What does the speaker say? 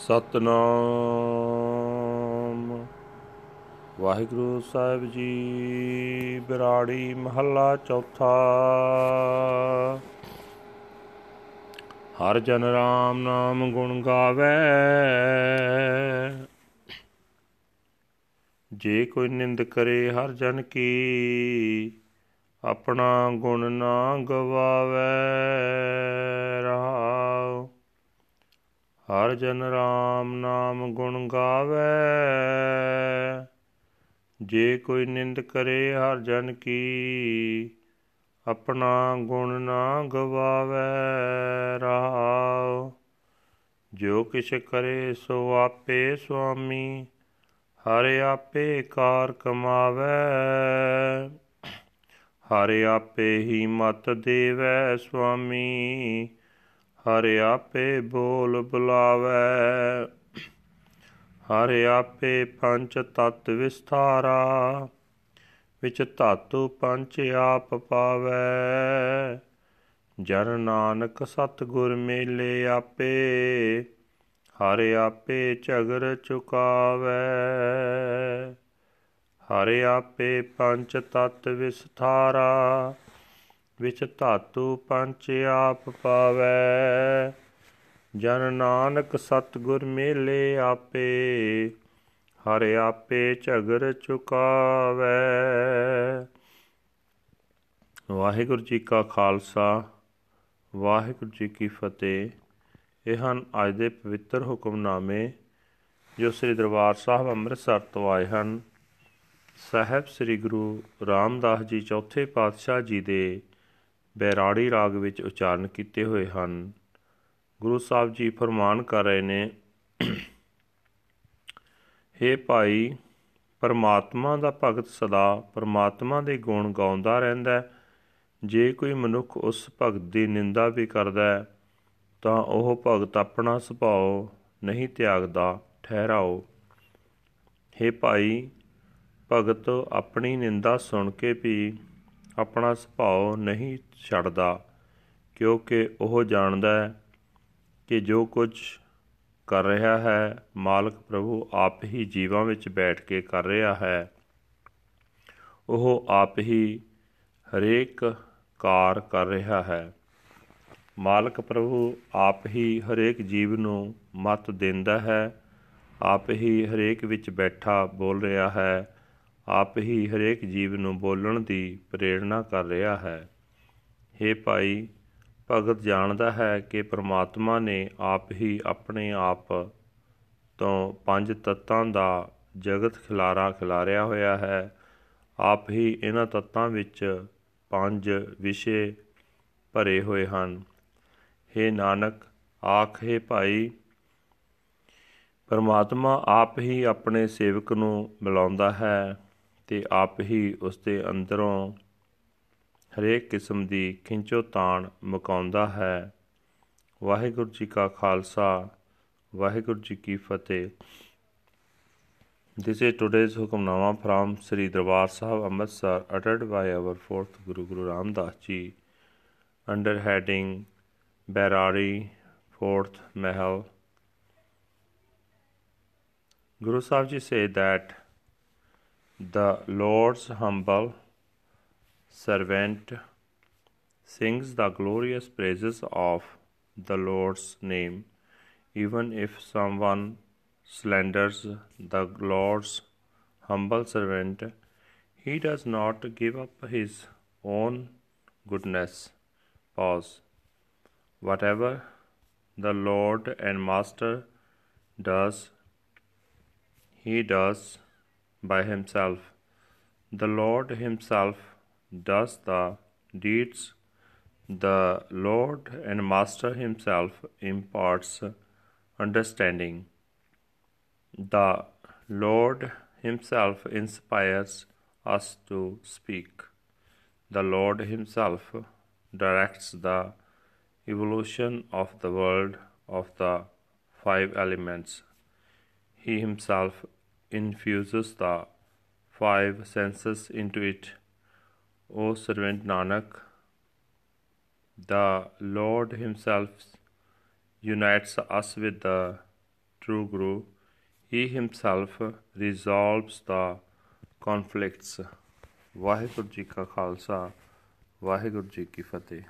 ਸਤਨਾਮ। ਵਾਹਿਗੁਰੂ ਸਾਹਿਬ ਜੀ, ਬਿਰਾੜੀ ਮਹੱਲਾ ਚੌਥਾ। ਹਰ ਜਨ ਰਾਮ ਨਾਮ ਗੁਣ ਗਾਵੇ। ਜੇ ਕੋਈ ਨਿੰਦ ਕਰੇ ਹਰ ਜਨ ਕੀ, ਆਪਣਾ ਗੁਣ ਨਾ ਗਵਾਵੇ। ਰਹਾਉ ਹਰ ਜਨ ਰਾਮ ਨਾਮ ਗੁਣ ਗਾਵੇ। ਜੇ ਕੋਈ ਨਿੰਦ ਕਰੇ ਹਰ ਜਨ ਕੀ, ਆਪਣਾ ਗੁਣ ਨਾ ਗਵਾਵੇ ਰਹਾਉ ਜੋ ਕਿਛ ਕਰੇ ਸੋ ਆਪੇ ਸੁਆਮੀ, ਹਰ ਆਪੇ ਕਾਰ ਕਮਾਵੇ। ਹਰ ਆਪੇ ਹੀ ਮਤ ਦੇਵੈ ਸੁਆਮੀ ਹਰ ਆਪੇ ਬੋਲ ਬੁਲਾਵੇ। ਹਰ ਆਪੇ ਪੰਚ ਤਤ ਵਿਸਥਾਰਾ, ਵਿੱਚ ਧਾਤੂ ਪੰਚ ਆਪ ਪਾਵੇ। ਜਨ ਨਾਨਕ ਸਤ ਗੁਰ ਮੇਲੇ ਆਪੇ, ਹਰ ਆਪੇ ਝਗਰ ਚੁਕਾਵੇ। ਹਰ ਆਪੇ ਪੰਚ ਤਤ ਵਿਸਥਾਰਾ ਵਿੱਚ ਧਾਤੂ ਪੰਚ ਆਪ ਪਾਵੇ। ਜਨ ਨਾਨਕ ਸਤ ਗੁਰ ਮੇਲੇ ਆਪੇ, ਹਰ ਆਪੇ ਝਗਰ ਚੁਕਾਵੇ। ਵਾਹਿਗੁਰੂ ਜੀ ਕਾ ਖਾਲਸਾ, ਵਾਹਿਗੁਰੂ ਜੀ ਕੀ ਫਤਿਹ। ਇਹ ਹਨ ਅੱਜ ਦੇ ਪਵਿੱਤਰ ਹੁਕਮਨਾਮੇ ਜੋ ਸ੍ਰੀ ਦਰਬਾਰ ਸਾਹਿਬ ਅੰਮ੍ਰਿਤਸਰ ਤੋਂ ਆਏ ਹਨ। ਸਾਹਿਬ ਸ੍ਰੀ ਗੁਰੂ ਰਾਮਦਾਸ ਜੀ ਚੌਥੇ ਪਾਤਸ਼ਾਹ ਜੀ ਦੇ ਬੈਰਾੜੀ ਰਾਗ ਵਿੱਚ ਉਚਾਰਨ ਕੀਤੇ ਹੋਏ ਹਨ। ਗੁਰੂ ਸਾਹਿਬ ਜੀ ਫਰਮਾਨ ਕਰ ਰਹੇ ਨੇ हे ਭਾਈ, ਪਰਮਾਤਮਾ ਦਾ ਭਗਤ ਸਦਾ ਪਰਮਾਤਮਾ ਦੇ ਗੁਣ ਗਾਉਂਦਾ ਰਹਿੰਦਾ ਜੇ ਕੋਈ ਮਨੁੱਖ ਉਸ ਭਗਤ ਦੀ ਨਿੰਦਾ ਵੀ ਕਰਦਾ ਤਾਂ ਉਹ ਭਗਤ ਆਪਣਾ ਸੁਭਾਅ ਨਹੀਂ ਤਿਆਗਦਾ, ਠਹਿਰਾਓ। हे ਭਾਈ, ਭਗਤ ਆਪਣੀ ਨਿੰਦਾ ਸੁਣ ਕੇ ਵੀ ਆਪਣਾ ਸੁਭਾਅ ਨਹੀਂ ਛੱਡਦਾ, ਕਿਉਂਕਿ ਉਹ ਜਾਣਦਾ ਹੈ ਕਿ ਜੋ ਕੁਝ ਕਰ ਰਿਹਾ ਹੈ, ਮਾਲਕ ਪ੍ਰਭੂ ਆਪ ਹੀ ਜੀਵਾਂ ਵਿੱਚ ਬੈਠ ਕੇ ਕਰ ਰਿਹਾ ਹੈ। ਉਹ ਆਪ ਹੀ ਹਰੇਕ ਕਾਰ ਕਰ ਰਿਹਾ ਹੈ। ਮਾਲਕ ਪ੍ਰਭੂ ਆਪ ਹੀ ਹਰੇਕ ਜੀਵ ਨੂੰ ਮਤ ਦਿੰਦਾ ਹੈ, ਆਪ ਹੀ ਹਰੇਕ ਵਿੱਚ ਬੈਠਾ ਬੋਲ ਰਿਹਾ ਹੈ। ਆਪ ਹੀ ਹਰੇਕ ਜੀਵ ਨੂੰ ਬੋਲਣ ਦੀ ਪ੍ਰੇਰਣਾ ਕਰ ਰਿਹਾ ਹੈ। हे ਭਾਈ, ਭਗਤ ਜਾਣਦਾ ਹੈ ਕਿ ਪ੍ਰਮਾਤਮਾ ਨੇ ਆਪ ਹੀ ਆਪਣੇ ਆਪ ਤੋਂ ਪੰਜ ਤੱਤਾਂ ਦਾ ਜਗਤ ਖਿਲਾਰਾ ਖਿਲਾਰਿਆ ਹੋਇਆ ਹੈ। ਆਪ ਹੀ ਇਹਨਾਂ ਤੱਤਾਂ ਵਿੱਚ ਪੰਜ ਵਿਸ਼ੇ ਭਰੇ ਹੋਏ ਹਨ। हे ਨਾਨਕ, ਆਖੇ ਭਾਈ, ਪਰਮਾਤਮਾ ਆਪ ਹੀ ਆਪਣੇ ਸੇਵਕ ਨੂੰ ਮਿਲਾਉਂਦਾ ਹੈ। ਤੇ ਆਪ ਹੀ ਉਸ ਦੇ ਅੰਦਰੋਂ ਹਰੇਕ ਕਿਸਮ ਦੀ ਖਿੰਚੋ ਤਾਣ ਮੁਕਾਉਂਦਾ ਹੈ ਵਾਹਿਗੁਰੂ ਜੀ ਕਾ ਖਾਲਸਾ ਵਾਹਿਗੁਰੂ ਜੀ ਕੀ ਫਤਿਹ This is today's Hukamnama from Sri Darbar Sahib Amritsar uttered by our fourth Guru Guru Ram Das Ji under heading Bairari Fourth Mahal. Guru Sahib Ji said that the Lord's humble servant sings the glorious praises of the Lord's name, even if someone slanders the Lord's humble servant, he does not give up his own goodness. Pause. Whatever the Lord and Master does, he does by himself. The Lord himself does the deeds. The Lord and Master himself imparts understanding. The Lord Himself inspires us to speak. The Lord Himself directs the evolution of the world of the five elements. He Himself infuses the five senses into it. O servant Nanak, the Lord Himself unites us with the true Guru. He himself resolves the conflicts. Waheguru ji ਕਾ ਖਾਲਸਾ ਵਾਹਿਗੁਰੂ ਜੀ ਕੀ ਫਤਿਹ